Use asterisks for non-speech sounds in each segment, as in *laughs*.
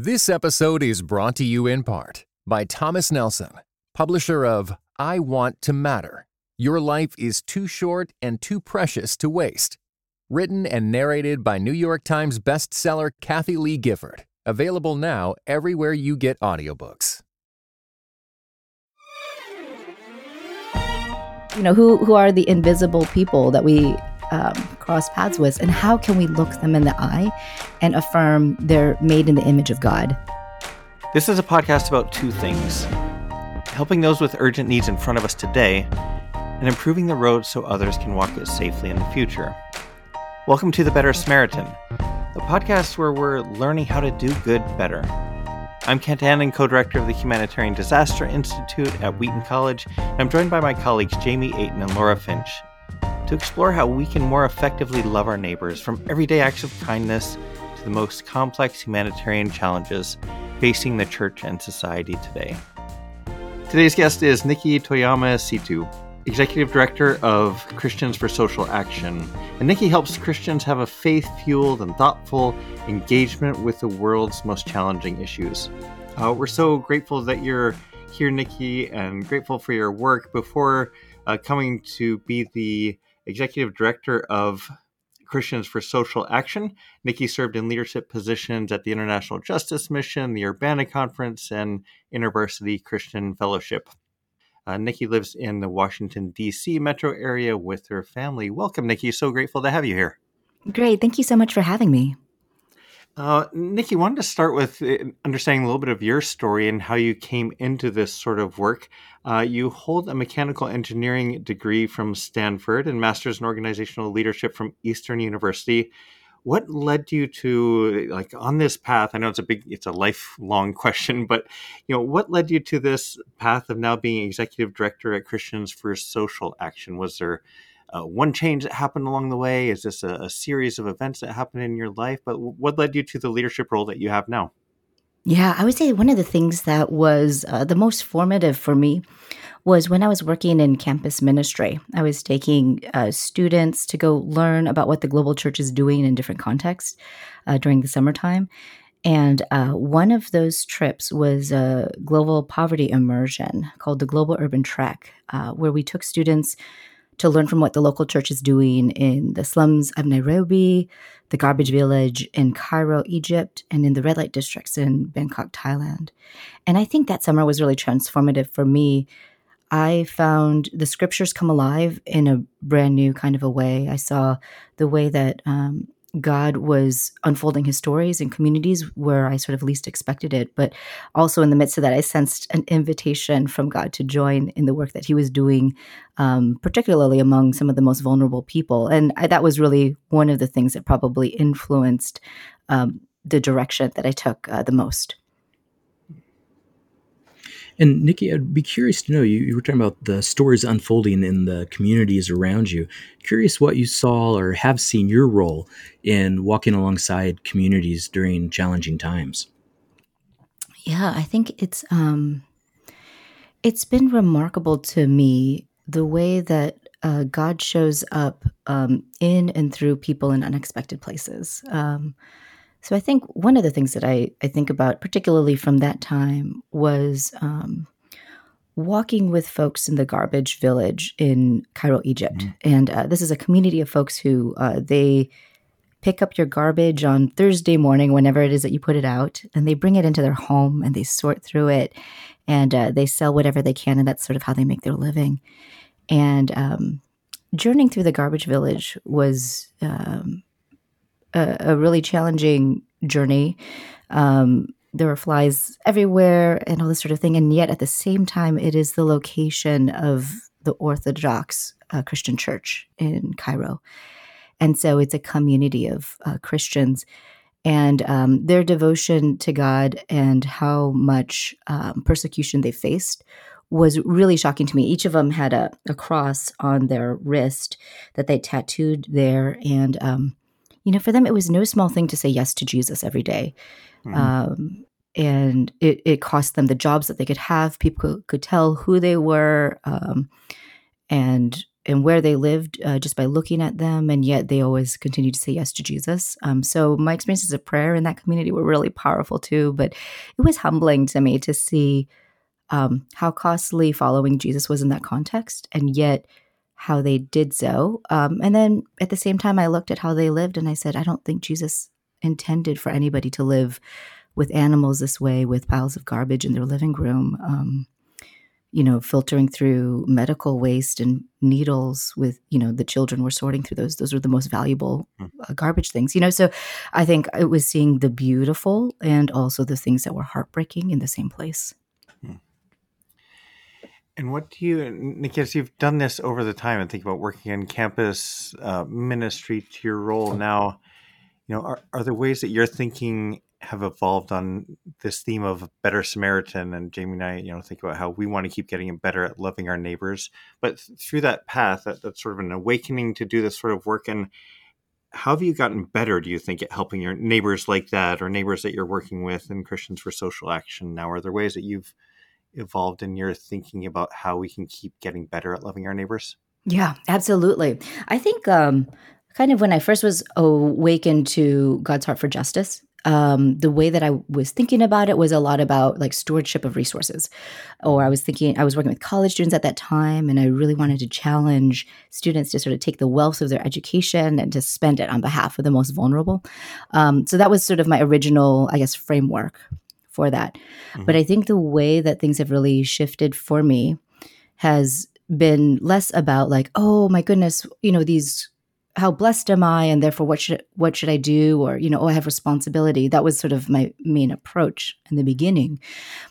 This episode is brought to you in part by Thomas Nelson, publisher of I Want to Matter Your Life is Too Short and Too Precious to Waste. Written and narrated by New York Times bestseller Kathie Lee Gifford. Available now everywhere you get audiobooks. You know, who, who are the invisible people that we um, cross paths with, and how can we look them in the eye and affirm they're made in the image of God? This is a podcast about two things helping those with urgent needs in front of us today, and improving the road so others can walk it safely in the future. Welcome to The Better Samaritan, the podcast where we're learning how to do good better. I'm Kent Annan, co director of the Humanitarian Disaster Institute at Wheaton College, and I'm joined by my colleagues Jamie Aten and Laura Finch to explore how we can more effectively love our neighbors from everyday acts of kindness to the most complex humanitarian challenges facing the church and society today. Today's guest is Nikki Toyama Szeto, Executive Director of Christians for Social Action. And Nikki helps Christians have a faith fueled and thoughtful engagement with the world's most challenging issues. Uh, we're so grateful that you're here, Nikki, and grateful for your work. Before uh, coming to be the executive director of Christians for Social Action. Nikki served in leadership positions at the International Justice Mission, the Urbana Conference, and InterVarsity Christian Fellowship. Uh, Nikki lives in the Washington, D.C. metro area with her family. Welcome, Nikki. So grateful to have you here. Great. Thank you so much for having me. Uh, Nikki, wanted to start with uh, understanding a little bit of your story and how you came into this sort of work. Uh, you hold a mechanical engineering degree from Stanford and master's in organizational leadership from Eastern University. What led you to like on this path? I know it's a big, it's a lifelong *laughs* question, but you know, what led you to this path of now being executive director at Christians for Social Action? Was there uh, one change that happened along the way? Is this a, a, series of events that happened in your life? But what led you to the leadership role that you have now? Yeah, I would say one of the things that was uh, the most formative for me was when I was working in campus ministry. I was taking uh, students to go learn about what the global church is doing in different contexts uh, during the summertime. And uh, one of those trips was a global poverty immersion called the Global Urban Trek, uh, where we took students to learn from what the local church is doing in the slums of Nairobi, the garbage village in Cairo, Egypt, and in the red light districts in Bangkok, Thailand. And I think that summer was really transformative for me. I found the scriptures come alive in a brand new kind of a way. I saw the way that um, God was unfolding his stories in communities where I sort of least expected it. But also in the midst of that, I sensed an invitation from God to join in the work that he was doing, um, particularly among some of the most vulnerable people. And I, that was really one of the things that probably influenced um, the direction that I took uh, the most. And Nikki, I'd be curious to know you, you were talking about the stories unfolding in the communities around you. Curious what you saw or have seen your role in walking alongside communities during challenging times. Yeah, I think it's um, it's been remarkable to me the way that uh, God shows up um, in and through people in unexpected places. Um, so I think one of the things that I, I think about, particularly from that time, was um, walking with folks in the garbage village in Cairo, Egypt. Mm-hmm. And uh, this is a community of folks who uh, they pick up your garbage on Thursday morning, whenever it is that you put it out, and they bring it into their home and they sort through it and uh, they sell whatever they can. And that's sort of how they make their living. And um, journeying through the garbage village was um, a, a really challenging journey. Um, there were flies everywhere and all this sort of thing. And yet at the same time, it is the location of the Orthodox uh, Christian church in Cairo. And so it's a community of uh, Christians. And um, their devotion to God and how much um, persecution they faced was really shocking to me. Each of them had a, a cross on their wrist that they tattooed there. And um, you know, for them, it was no small thing to say yes to Jesus every day. Mm-hmm. Um, and it, it cost them the jobs that they could have. People could, tell who they were. Um, and and where they lived uh, just by looking at them, and yet they always continued to say yes to Jesus. Um, so my experiences of prayer in that community were really powerful too. But it was humbling to me to see um, how costly following Jesus was in that context, and yet how they did so. Um, and then at the same time, I looked at how they lived, and I said, I don't think Jesus intended for anybody to live with animals this way, with piles of garbage in their living room. Um, you know, filtering through medical waste and needles with, you know, the children were sorting through those. Those were the most valuable hmm. uh, garbage things, you know. So I think it was seeing the beautiful and also the things that were heartbreaking in the same place. And what do you, Nikki, you've done this over the time and think about working in campus uh, ministry to your role now, you know, are, are there ways that you're thinking have evolved on this theme of better Samaritan, and Jamie and I, you know, think about how we want to keep getting better at loving our neighbors. But through that path, that, that's sort of an awakening to do this sort of work. And how have you gotten better? Do you think at helping your neighbors like that, or neighbors that you're working with in Christians for Social Action? Now, are there ways that you've evolved in your thinking about how we can keep getting better at loving our neighbors? Yeah, absolutely. I think um, kind of when I first was awakened to God's heart for justice um, the way that I was thinking about it was a lot about like stewardship of resources. Or I was thinking, I was working with college students at that time, and I really wanted to challenge students to sort of take the wealth of their education and to spend it on behalf of the most vulnerable. Um, so that was sort of my original, I guess, framework for that. Mm-hmm. But I think the way that things have really shifted for me has been less about like, oh my goodness, you know, these how blessed am I, and therefore what should what should I do, or you know, oh, I have responsibility. That was sort of my main approach in the beginning,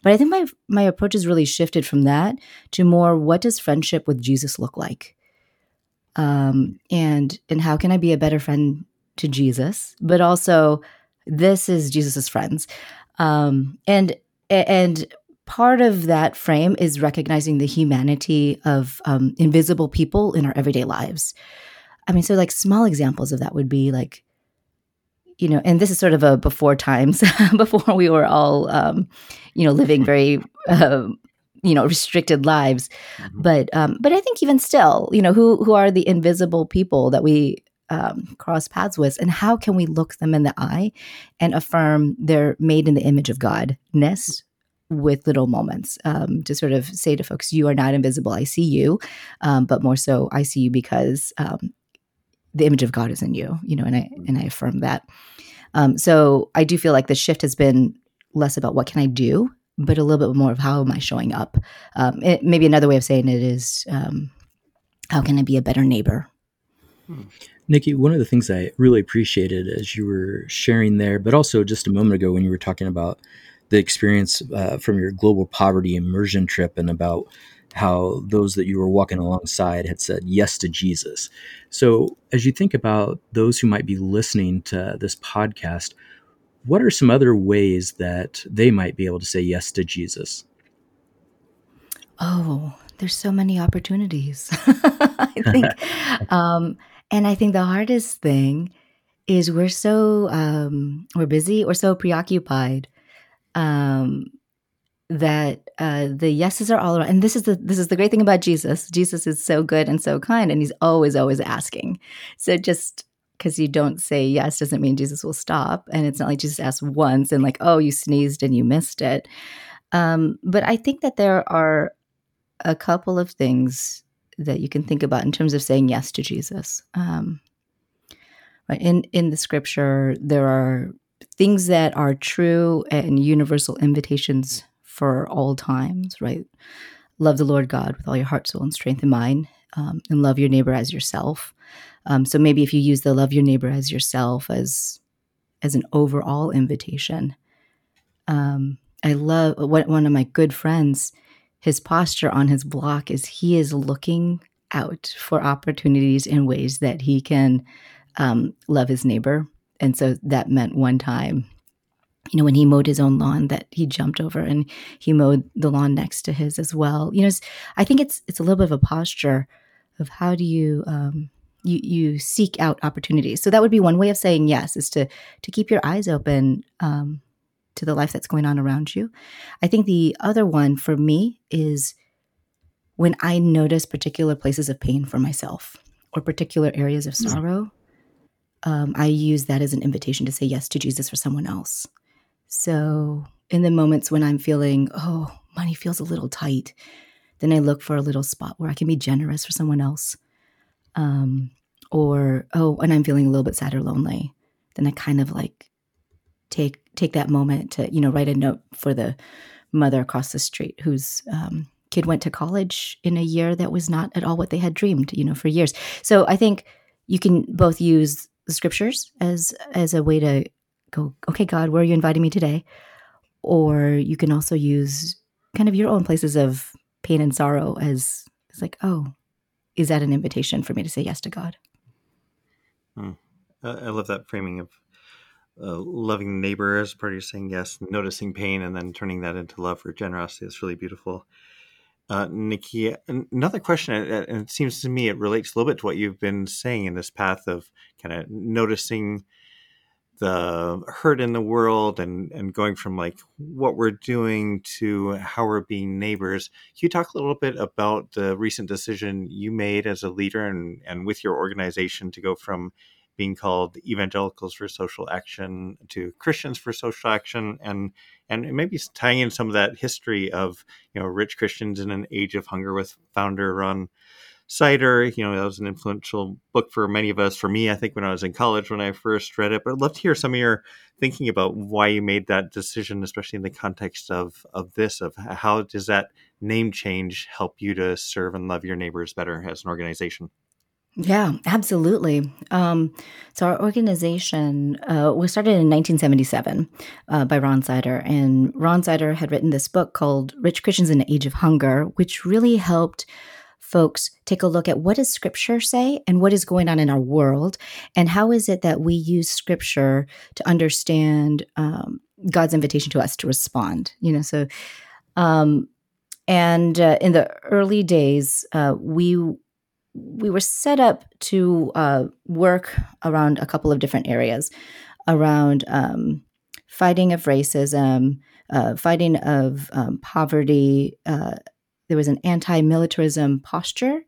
but I think my my approach has really shifted from that to more what does friendship with Jesus look like, um, and and how can I be a better friend to Jesus, but also this is Jesus's friends, um, and and part of that frame is recognizing the humanity of um, invisible people in our everyday lives. I mean, so like small examples of that would be like, you know, and this is sort of a before times, *laughs* before we were all, um, you know, living very, *laughs* uh, you know, restricted lives. Mm-hmm. But, um, but I think even still, you know, who who are the invisible people that we um, cross paths with, and how can we look them in the eye and affirm they're made in the image of Godness with little moments um, to sort of say to folks, you are not invisible. I see you, um, but more so, I see you because um, the image of God is in you, you know, and I and I affirm that. Um, so I do feel like the shift has been less about what can I do, but a little bit more of how am I showing up. Um, it, maybe another way of saying it is how can I be a better neighbor. Hmm. Nikki, one of the things I really appreciated as you were sharing there, but also just a moment ago when you were talking about the experience uh, from your global poverty immersion trip and about how those that you were walking alongside had said yes to Jesus. So, as you think about those who might be listening to this podcast, what are some other ways that they might be able to say yes to Jesus? Oh, there's so many opportunities. *laughs* I think, *laughs* um, and I think the hardest thing is we're so um, we're busy or so preoccupied um, that uh, the yeses are all around. And this is the this is the great thing about Jesus. Jesus is so good and so kind, and he's always always asking. So just because you don't say yes doesn't mean Jesus will stop. And it's not like Jesus asked once and like, oh, you sneezed and you missed it. Um, but I think that there are a couple of things that you can think about in terms of saying yes to Jesus. Um, right in in the scripture, there are things that are true and universal invitations for all times, right? Love the Lord God with all your heart, soul, and strength and mind, um, and love your neighbor as yourself. Um, so maybe if you use the love your neighbor as yourself as as an overall invitation. Um, I love one of my good friends. His posture on his block is he is looking out for opportunities in ways that he can um, love his neighbor. And so that meant one time you know, when he mowed his own lawn that he jumped over and he mowed the lawn next to his as well. You know, I think it's it's a little bit of a posture of how do you um, you you seek out opportunities. So that would be one way of saying yes is to to keep your eyes open um, to the life that's going on around you. I think the other one for me is when I notice particular places of pain for myself or particular areas of Mm. sorrow, um, I use that as an invitation to say yes to Jesus for someone else. So, in the moments when I'm feeling, oh, money feels a little tight, then I look for a little spot where I can be generous for someone else. Um, or, oh, and I'm feeling a little bit sad or lonely, then I kind of like take take that moment to you know write a note for the mother across the street whose um, kid went to college in a year that was not at all what they had dreamed you know for years. So i think you can both use the scriptures as as a way to go okay god where are you inviting me today? Or you can also use kind of your own places of pain and sorrow as it's like oh is that an invitation for me to say yes to god? Uh, I love that framing of uh, loving neighbor as part of saying yes, noticing pain, and then turning that into love or generosity. It's really beautiful. Uh, Nikki, another question, and it seems to me it relates a little bit to what you've been saying in this path of kind of noticing the hurt in the world and, and going from like what we're doing to how we're being neighbors. Can you talk a little bit about the recent decision you made as a leader and, and with your organization to go from being called evangelicals for social action to Christians for social action and and maybe tying in some of that history of you know rich Christians in an age of hunger with founder Ron Sider. You know that was an influential book for many of us. For me, I think when I was in college when I first read it. But I'd love to hear some of your thinking about why you made that decision, especially in the context of of this. Of how does that name change help you to serve and love your neighbors better as an organization? Yeah, absolutely. Um, so our organization uh, was started in 1977 uh, by Ron Sider, and Ron Sider had written this book called "Rich Christians in the Age of Hunger," which really helped folks take a look at what does Scripture say and what is going on in our world, and how is it that we use Scripture to understand um, God's invitation to us to respond. You know, so. Um, and uh, in the early days, uh, we we were set up to uh, work around a couple of different areas around um, fighting of racism, uh, fighting of um, poverty. Uh, there was an anti-militarism posture,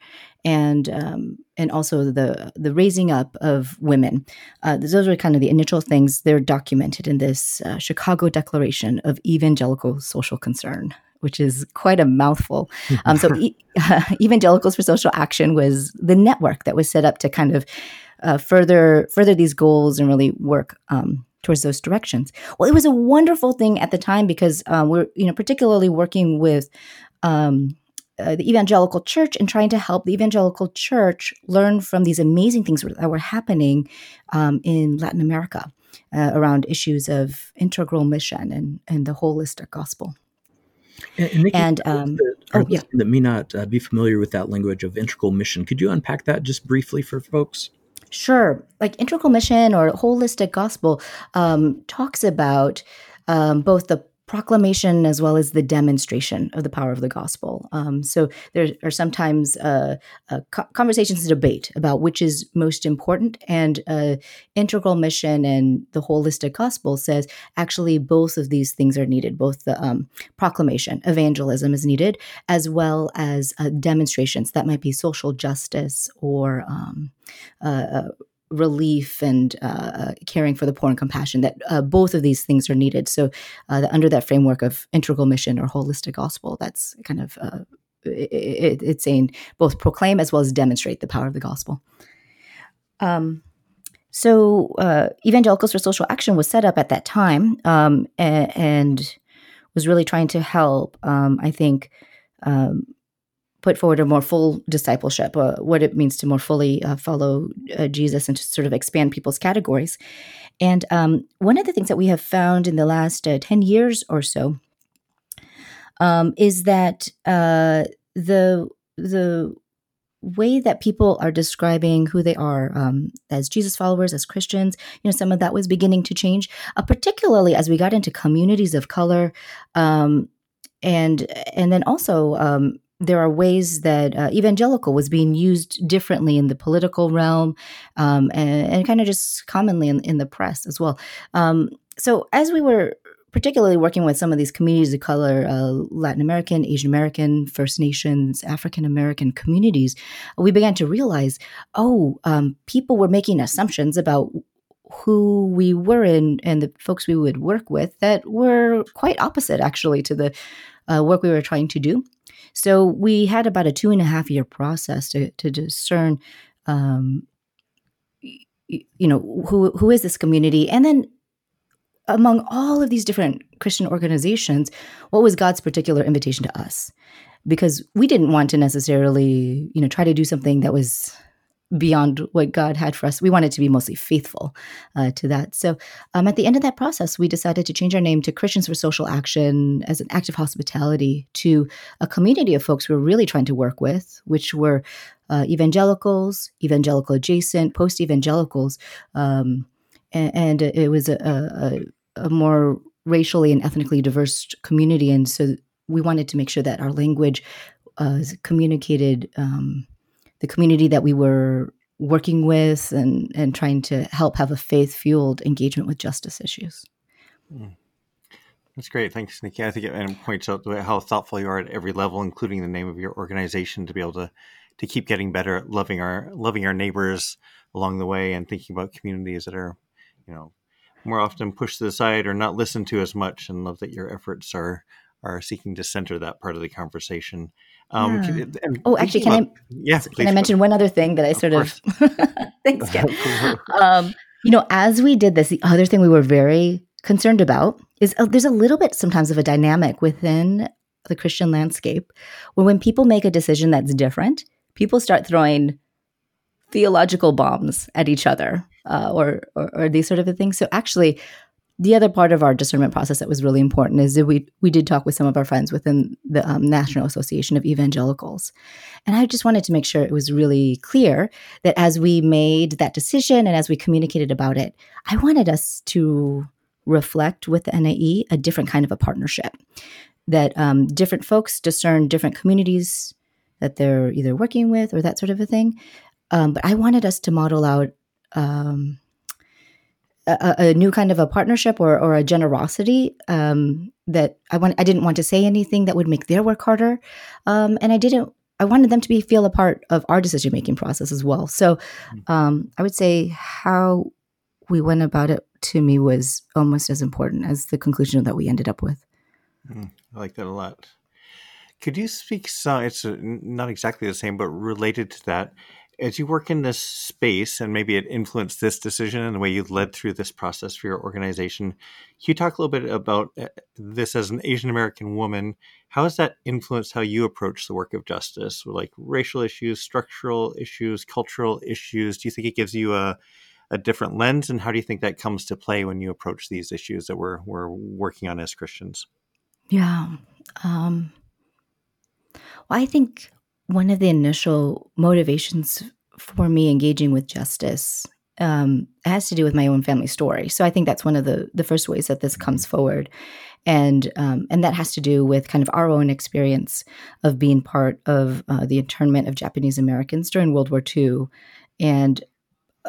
and um, and also the the raising up of women. Uh, those were kind of the initial things. They're documented in this uh, Chicago Declaration of Evangelical Social Concern, which is quite a mouthful. *laughs* Um, so, e- *laughs* Evangelicals for Social Action was the network that was set up to kind of uh, further further these goals and really work um, towards those directions. Well, it was a wonderful thing at the time because uh, we're you know particularly working with. Um, uh, the evangelical church and trying to help the evangelical church learn from these amazing things that were happening um, in Latin America uh, around issues of integral mission and, and the holistic gospel. And, and, Nikki, And, um, that, oh, yeah. that may not uh, be familiar with that language of integral mission, could you unpack that just briefly for folks? Sure. Like integral mission or holistic gospel um, talks about um, both the proclamation as well as the demonstration of the power of the gospel. Um, so there are sometimes uh, uh, co- conversations and debate about which is most important, and uh, integral mission and the holistic gospel says actually both of these things are needed. Both the um, proclamation, evangelism is needed, as well as uh, demonstrations that might be social justice or um, uh, uh, relief and uh, uh, caring for the poor and compassion that uh, both of these things are needed. So uh, the, under that framework of integral mission or holistic gospel that's kind of uh, it, it, it's saying both proclaim as well as demonstrate the power of the gospel. Um, so uh, evangelicals for social action was set up at that time um, and, and was really trying to help. Um, i think um, put forward a more full discipleship, uh, what it means to more fully uh, follow uh, Jesus and to sort of expand people's categories. And um, one of the things that we have found in the last uh, 10 years or so um, is that uh, the, the way that people are describing who they are um, as Jesus followers, as Christians, you know, some of that was beginning to change, uh, particularly as we got into communities of color. Um, and and then also um, there are ways that uh, evangelical was being used differently in the political realm um, and, and kind of just commonly in, in, the press as well. Um, so as we were particularly working with some of these communities of color, uh, Latin American, Asian American, First Nations, African American communities, we began to realize, oh, um, people were making assumptions about who we were in and the folks we would work with that were quite opposite, actually, to the uh, work we were trying to do. So we had about a two and a half year process to, to discern, um, you know, who who is this community, and then among all of these different Christian organizations, what was God's particular invitation to us? Because we didn't want to necessarily, you know, try to do something that was beyond what God had for us. We wanted to be mostly faithful uh, to that. So um, at the end of that process, we decided to change our name to Christians for Social Action as an act of hospitality to a community of folks we were really trying to work with, which were uh, evangelicals, evangelical adjacent, post evangelicals. Um, and, and, it was a, a, a more racially and ethnically diverse community. And so we wanted to make sure that our language uh, communicated. Um, the community that we were working with and, and trying to help have a faith fueled engagement with justice issues. Mm. That's great. Thanks, Nikki. I think it points out how thoughtful you are at every level, including the name of your organization, to be able to to keep getting better at loving our loving our neighbors along the way and thinking about communities that are, you know, more often pushed to the side or not listened to as much. And love that your efforts are are seeking to center that part of the conversation. Um, yeah. can, oh, actually, can about, I? Yeah, can I mention one other thing that I of sort course. *laughs* *laughs* of? thanks, Kent. um, you know, as we did this, the other thing we were very concerned about is uh, there's a little bit sometimes of a dynamic within the Christian landscape where when people make a decision that's different, people start throwing theological bombs at each other uh, or, or, or these sort of things. So actually, the other part of our discernment process that was really important is that we we did talk with some of our friends within the um, National Association of Evangelicals, and I just wanted to make sure it was really clear that as we made that decision and as we communicated about it, I wanted us to reflect with the NAE a different kind of a partnership that um, different folks discern different communities that they're either working with or that sort of a thing. Um, but I wanted us to model out um, a, a, new kind of a partnership or, or a generosity um, that I want. I didn't want to say anything that would make their work harder, um, and I didn't. I wanted them to be feel a part of our decision making process as well. So mm. um, I would say how we went about it to me was almost as important as the conclusion that we ended up with. Mm, I like that a lot. Could you speak some? It's not exactly the same, but related to that as you work in this space and maybe it influenced this decision and the way you led through this process for your organization can you talk a little bit about uh, this as an asian american woman? How has that influenced how you approach the work of justice? Like racial issues structural issues cultural issues? Do you think it gives you a, a different lens? And how do you think that comes to play when you approach these issues that we're, we're working on as christians? Yeah um, well i think one of the initial motivations for me engaging with justice um, has to do with my own family story. So I think that's one of the the first ways that this comes forward, and um, and that has to do with kind of our own experience of being part of uh, the internment of Japanese Americans during World War II, and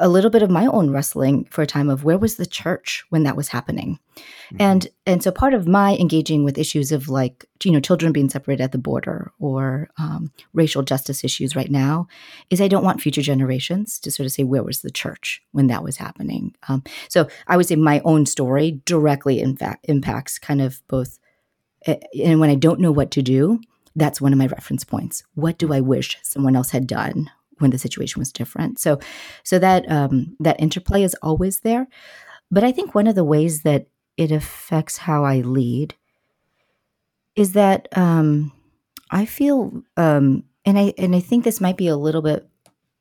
a little bit of my own wrestling for a time of where was the church when that was happening. Mm-hmm. and and so part of my engaging with issues of like you know children being separated at the border or um, racial justice issues right now is i don't want future generations to sort of say where was the church when that was happening? Um, so i would say my own story directly in fact impacts kind of both eh, and when i don't know what to do that's one of my reference points. What do i wish someone else had done when the situation was different. So, so that um, that interplay is always there. But I think one of the ways that it affects how I lead is that um, I feel, um, and I and I think this might be a little bit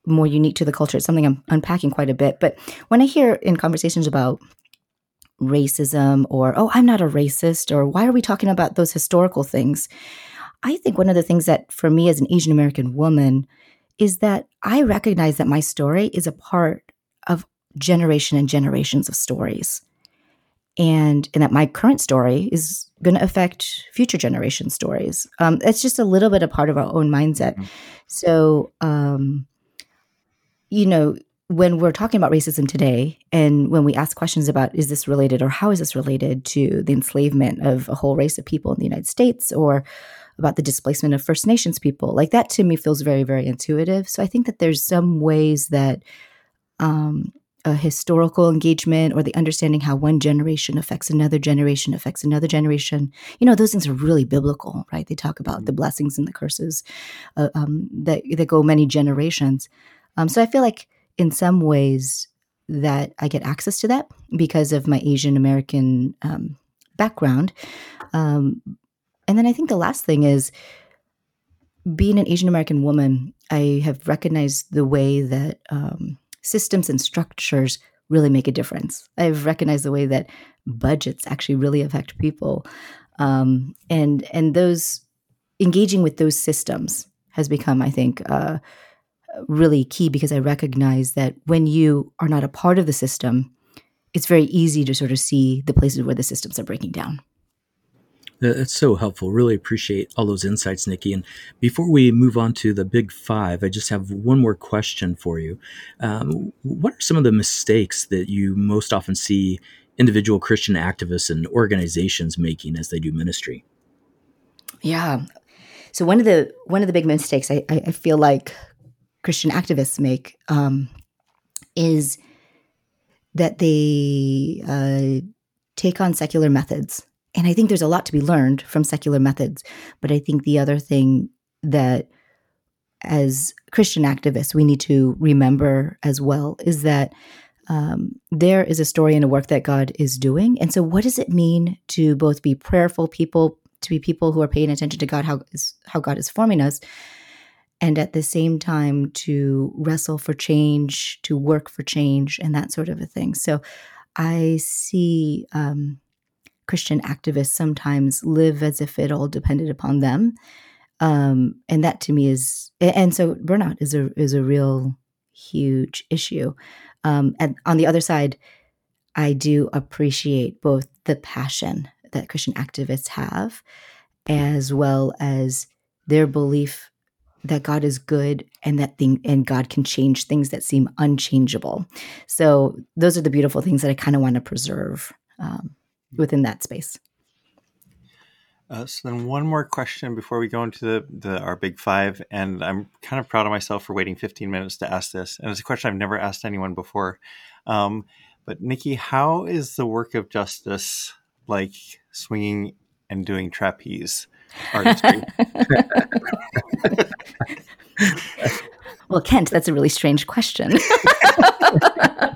more unique to the culture. It's something I'm unpacking quite a bit. But when I hear in conversations about racism or oh i'm not a racist or why are we talking about those historical things i think one of the things that for me as an asian american woman is that I recognize that my story is a part of generation and generations of stories. And, and that my current story is going to affect future generation stories. Um, it's just a little bit a part of our own mindset. Mm-hmm. So, um, you know, when we're talking about racism today, and when we ask questions about is this related or how is this related to the enslavement of a whole race of people in the United States or about the displacement of First Nations people, like that to me feels very, very intuitive. So I think that there's some ways that um, a historical engagement or the understanding how one generation affects another generation affects another generation. You know those things are really biblical right? They talk about the blessings and the curses uh, um, that, that go many generations. Um, so i feel like in some ways that I get access to that because of my Asian American um, background. And then I think the last thing is being an Asian American woman, I have recognized the way that um, systems and structures really make a difference. I've recognized the way that budgets actually really affect people. Um, and and those engaging with those systems has become, I think, uh, really key because I recognize that when you are not a part of the system, it's very easy to sort of see the places where the systems are breaking down. That's so helpful. Really appreciate all those insights, Nikki. And before we move on to the big five, I just have one more question for you. Um, what are some of the mistakes that you most often see individual Christian activists and organizations making as they do ministry? Yeah. So one of the one of the big mistakes I, I feel like Christian activists make um, is that they uh, take on secular methods. And I think there's a lot to be learned from secular methods. But I think the other thing that, as Christian activists, we need to remember as well is that um, there is a story and a work that God is doing. And so, what does it mean to both be prayerful people, to be people who are paying attention to God, how, is, how God is forming us, and at the same time to wrestle for change, to work for change, and that sort of a thing. So I see um, Christian activists sometimes live as if it all depended upon them. Um, and that to me is, and so burnout is a is a real huge issue. Um, and on the other side, I do appreciate both the passion that Christian activists have, as well as their belief that God is good and that thing and God can change things that seem unchangeable. So those are the beautiful things that I kind of want to preserve um, within that space. Uh, so then one more question before we go into the, the our big five, and I'm kind of proud of myself for waiting 15 minutes to ask this, and it's a question I've never asked anyone before. Um, but Nikki, how is the work of justice like swinging and doing trapeze artistry? *laughs* *laughs* well, Kent, that's a really strange question. *laughs*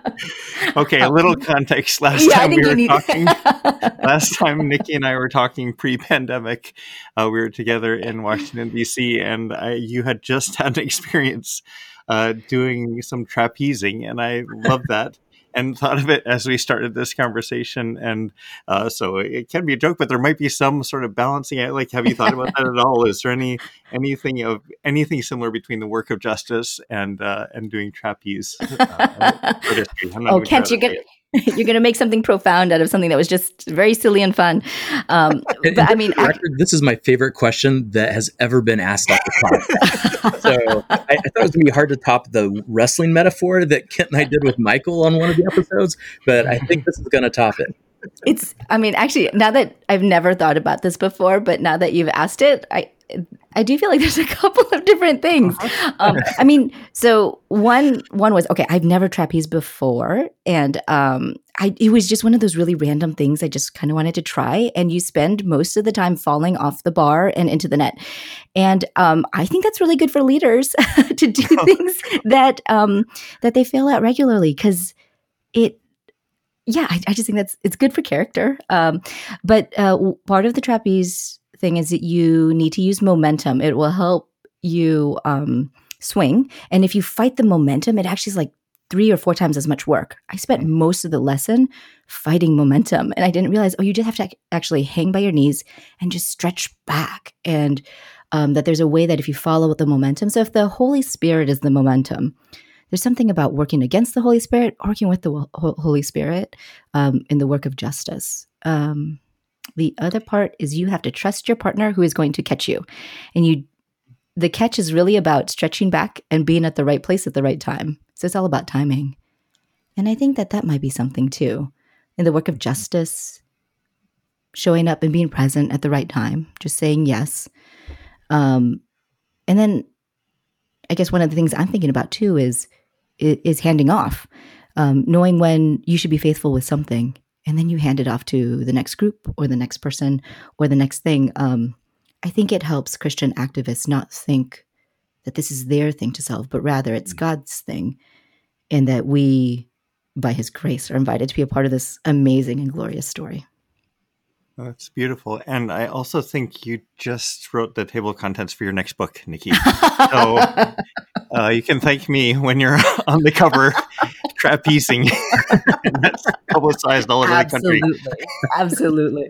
okay, a little context. Last yeah, time we were talking, *laughs* last time Nikki and I were talking pre-pandemic, uh, we were together in Washington D.C., and I, you had just had an *laughs* experience uh, doing some trapezing, and I love that and *laughs* thought of it as we started this conversation. And uh, so it can be a joke, but there might be some sort of balancing it. Like, have you thought about that at all? Is there any anything of anything similar between the work of justice and uh, and doing trapeze? Uh, *laughs* oh, Kent, you get. *laughs* You're going to make something profound out of something that was just very silly and fun. Um, *laughs* but I mean, record, this is my favorite question that has ever been asked off the *laughs* so I, I, thought it was going to be hard to top the wrestling metaphor that Kent and I did with Michael on one of the episodes, but I think this is going to top it. It's, I mean, actually, now that I've never thought about this before, but now that you've asked it, I, I do feel like there's a *laughs* couple of different things. Uh-huh. Um, *laughs* I mean, so one one was okay. I've never trapeze before, and um, I it was just one of those really random things I just kind of wanted to try. And you spend most of the time falling off the bar and into the net, and um, I think that's really good for leaders *laughs* to do things that um, that they fail at regularly because it yeah, I, I, just think that's it's good for character. Um, but uh, part of the trapeze thing is that you need to use momentum. It will help you um, swing. And if you fight the momentum, it actually is like three or four times as much work. I spent most of the lesson fighting momentum. And I didn't realize, oh, you just have to actually hang by your knees and just stretch back. And um, that there's a way that if you follow the momentum, so if the Holy Spirit is the momentum, there's something about working against the Holy Spirit, working with the Holy Spirit um, in the work of justice. Um, the other part is you have to trust your partner who is going to catch you. And you the catch is really about stretching back and being at the right place at the right time. So it's all about timing. And I think that that might be something too in the work of justice, showing up and being present at the right time, just saying yes. Um, and then I guess one of the things I'm thinking about too is is handing off, um, knowing when you should be faithful with something, and then you hand it off to the next group or the next person or the next thing. Um, I think it helps Christian activists not think that this is their thing to solve, but rather it's mm. God's thing, and that we, by His grace, are invited to be a part of this amazing and glorious story. That's beautiful. And I also think you just wrote the table of contents for your next book, Nikki. *laughs* So uh, you can thank me when you're *laughs* on the cover *laughs* trapezing. *laughs* that's publicized all over Absolutely. the country. Absolutely.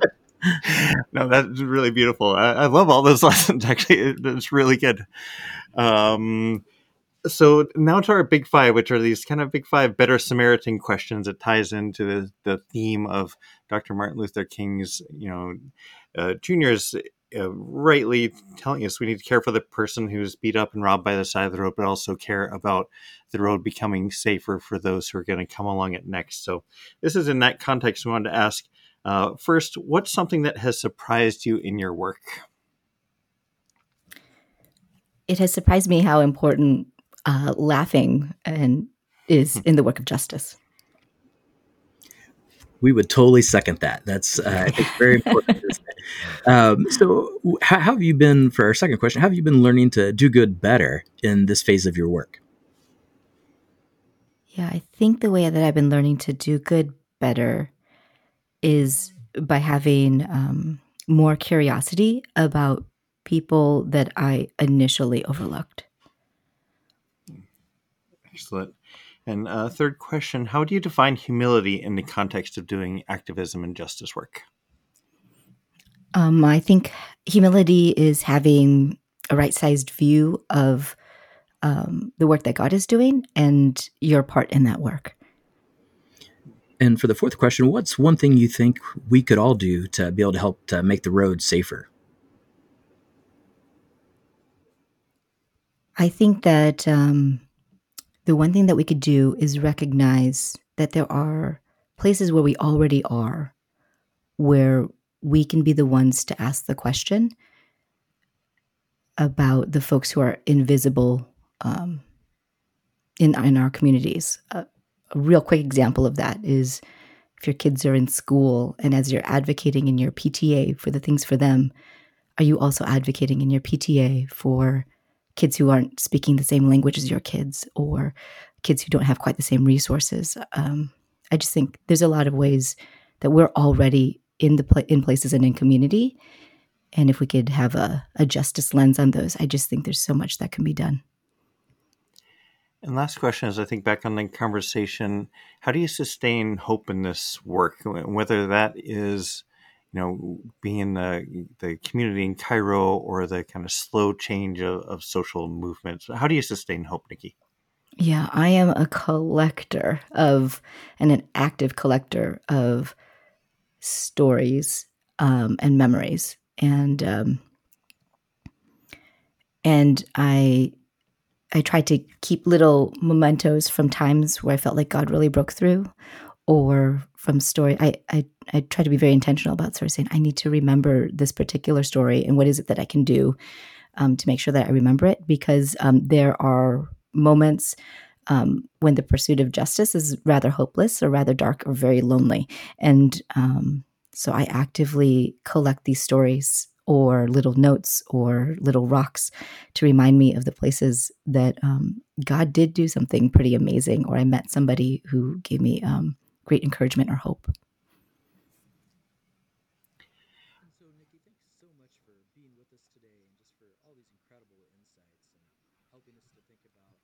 *laughs* no, that's really beautiful. I, I, love all those *laughs* lessons. Actually, it's really good. Um, so now to our big five, which are these kind of big five better Samaritan questions It ties into the, the theme of Dr. Martin Luther King's, you know, uh, Junior's uh, rightly telling us we need to care for the person who's beat up and robbed by the side of the road, but also care about the road becoming safer for those who are going to come along it next. So this is in that context. We wanted to ask uh, first, what's something that has surprised you in your work? It has surprised me how important uh, laughing and is in the work of justice. We would totally second that. That's uh, I think very important. um, so, how, how, have you been for our second question? How have you been learning to do good better in this phase of your work? Yeah, I think the way that I've been learning to do good better is by having um, more curiosity about people that I initially overlooked. Excellent. And uh, third question How do you define humility in the context of doing activism and justice work? Um, I think humility is having a right sized view of um, the work that God is doing and your part in that work. And for the fourth question, what's one thing you think we could all do to be able to help to make the road safer? I think that um, the one thing that we could do is recognize that there are places where we already are, where we can be the ones to ask the question about the folks who are invisible um, in in our communities. A real quick example of that is if your kids are in school and as you're advocating in your PTA for the things for them, are you also advocating in your PTA for kids who aren't speaking the same language as your kids or kids who don't have quite the same resources. Um, I just think there's a lot of ways that we're already in the pla- in places and in community, and if we could have a, a justice lens on those, I just think there's so much that can be done. And last question is I think back on the conversation, how do you sustain hope in this work? Whether that is you know, being in the the community in Cairo or the kind of slow change of, of social movements. How do you sustain hope, Nikki? Yeah, I am a collector of and an active collector of stories um, and memories, and um, and I I try to keep little mementos from times where I felt like God really broke through, or from story. I, I I try to be very intentional about sort of saying I need to remember this particular story and what is it that I can do um, to make sure that I remember it because um, there are moments um, when the pursuit of justice is rather hopeless or rather dark or very lonely, and um, so I actively collect these stories or little notes or little rocks to remind me of the places that um, God did do something pretty amazing, or I met somebody who gave me um, great encouragement or hope. So, Nikki, thanks so much for being with us today and just for all these incredible insights and helping us to think about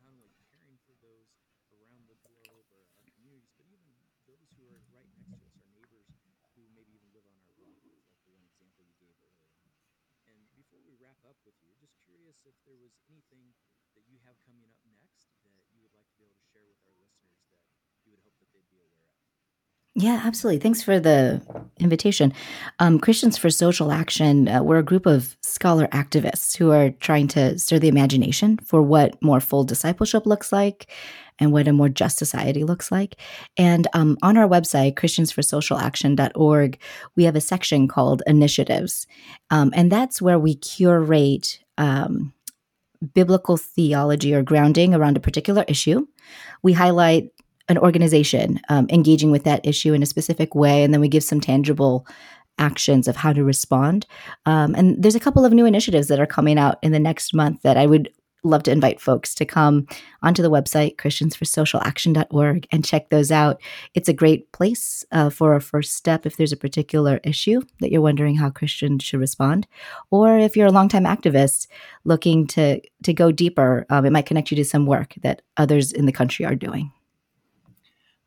not only caring for those around the globe or our communities, but even those who are right next to us, our neighbors who maybe even live on our like one example you earlier. And before we wrap up with you, just curious if there was anything that you have coming up next that you would like to be able to share with our listeners that you would hope that they'd be aware of? Yeah, absolutely. Thanks for the invitation. Um, Christians for Social Action, uh, we're a group of scholar activists who are trying to stir the imagination for what more full discipleship looks like and what a more just society looks like. And um, on our website, christiansforsocialaction.org, we have a section called Initiatives. Um, and that's where we curate um, biblical theology or grounding around a particular issue. We highlight an organization um, engaging with that issue in a specific way, and then we give some tangible actions of how to respond. Um, and there's a couple of new initiatives that are coming out in the next month that I would love to invite folks to come onto the website christiansforsocialaction.org and check those out. It's a great place uh, for a first step if there's a particular issue that you're wondering how christians should respond. Or if you're a longtime activist looking to to go deeper um, it might connect you to some work that others in the country are doing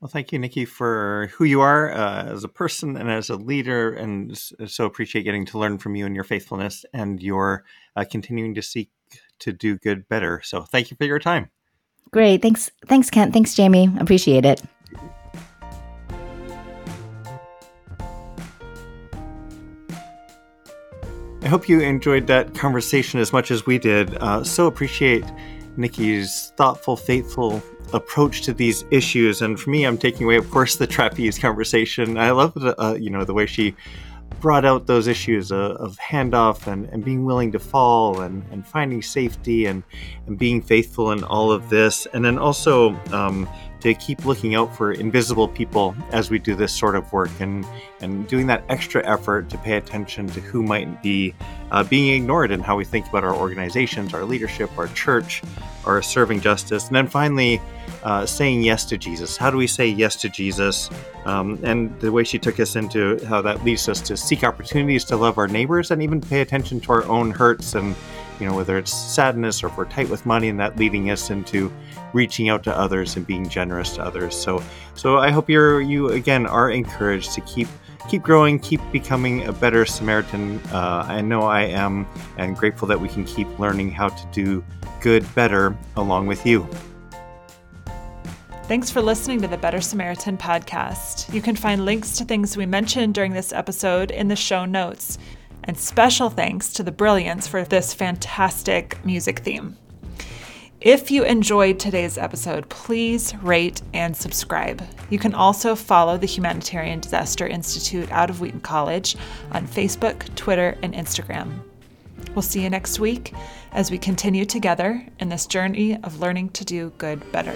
well, thank you, Nikki, for who you are uh, as a person and as a leader, and so appreciate getting to learn from you and your faithfulness and your uh, continuing to seek to do good better. So thank you for your time. Great. Thanks. Thanks, Kent. Thanks, Jamie. Appreciate it. I hope you enjoyed that conversation as much as we did. Uh, so appreciate Nikki's thoughtful, faithful approach to these issues. And for me, I'm taking away, of course, the trapeze conversation. I love the, uh, you know, the way she brought out those issues of, of handoff and, and being willing to fall and, and finding safety and, and being faithful in all of this. And then also um, to keep looking out for invisible people as we do this sort of work and, and doing that extra effort to pay attention to who might be uh, being ignored and how we think about our organizations, our leadership, our church, our serving justice. And then finally, uh, saying yes to Jesus. How do we say yes to Jesus? Um, and the way she took us into how that leads us to seek opportunities to love our neighbors and even pay attention to our own hurts and you know whether it's sadness or if we're tight with money and that leading us into reaching out to others and being generous to others so so i hope you're you again are encouraged to keep keep growing keep becoming a better samaritan uh, i know i am and grateful that we can keep learning how to do good better along with you Thanks for listening to the Better Samaritan podcast. You can find links to things we mentioned during this episode in the show notes. And special thanks to the Brilliance for this fantastic music theme. If you enjoyed today's episode, please rate and subscribe. You can also follow the Humanitarian Disaster Institute out of Wheaton College on Facebook, Twitter, and Instagram. We'll see you next week as we continue together in this journey of learning to do good better.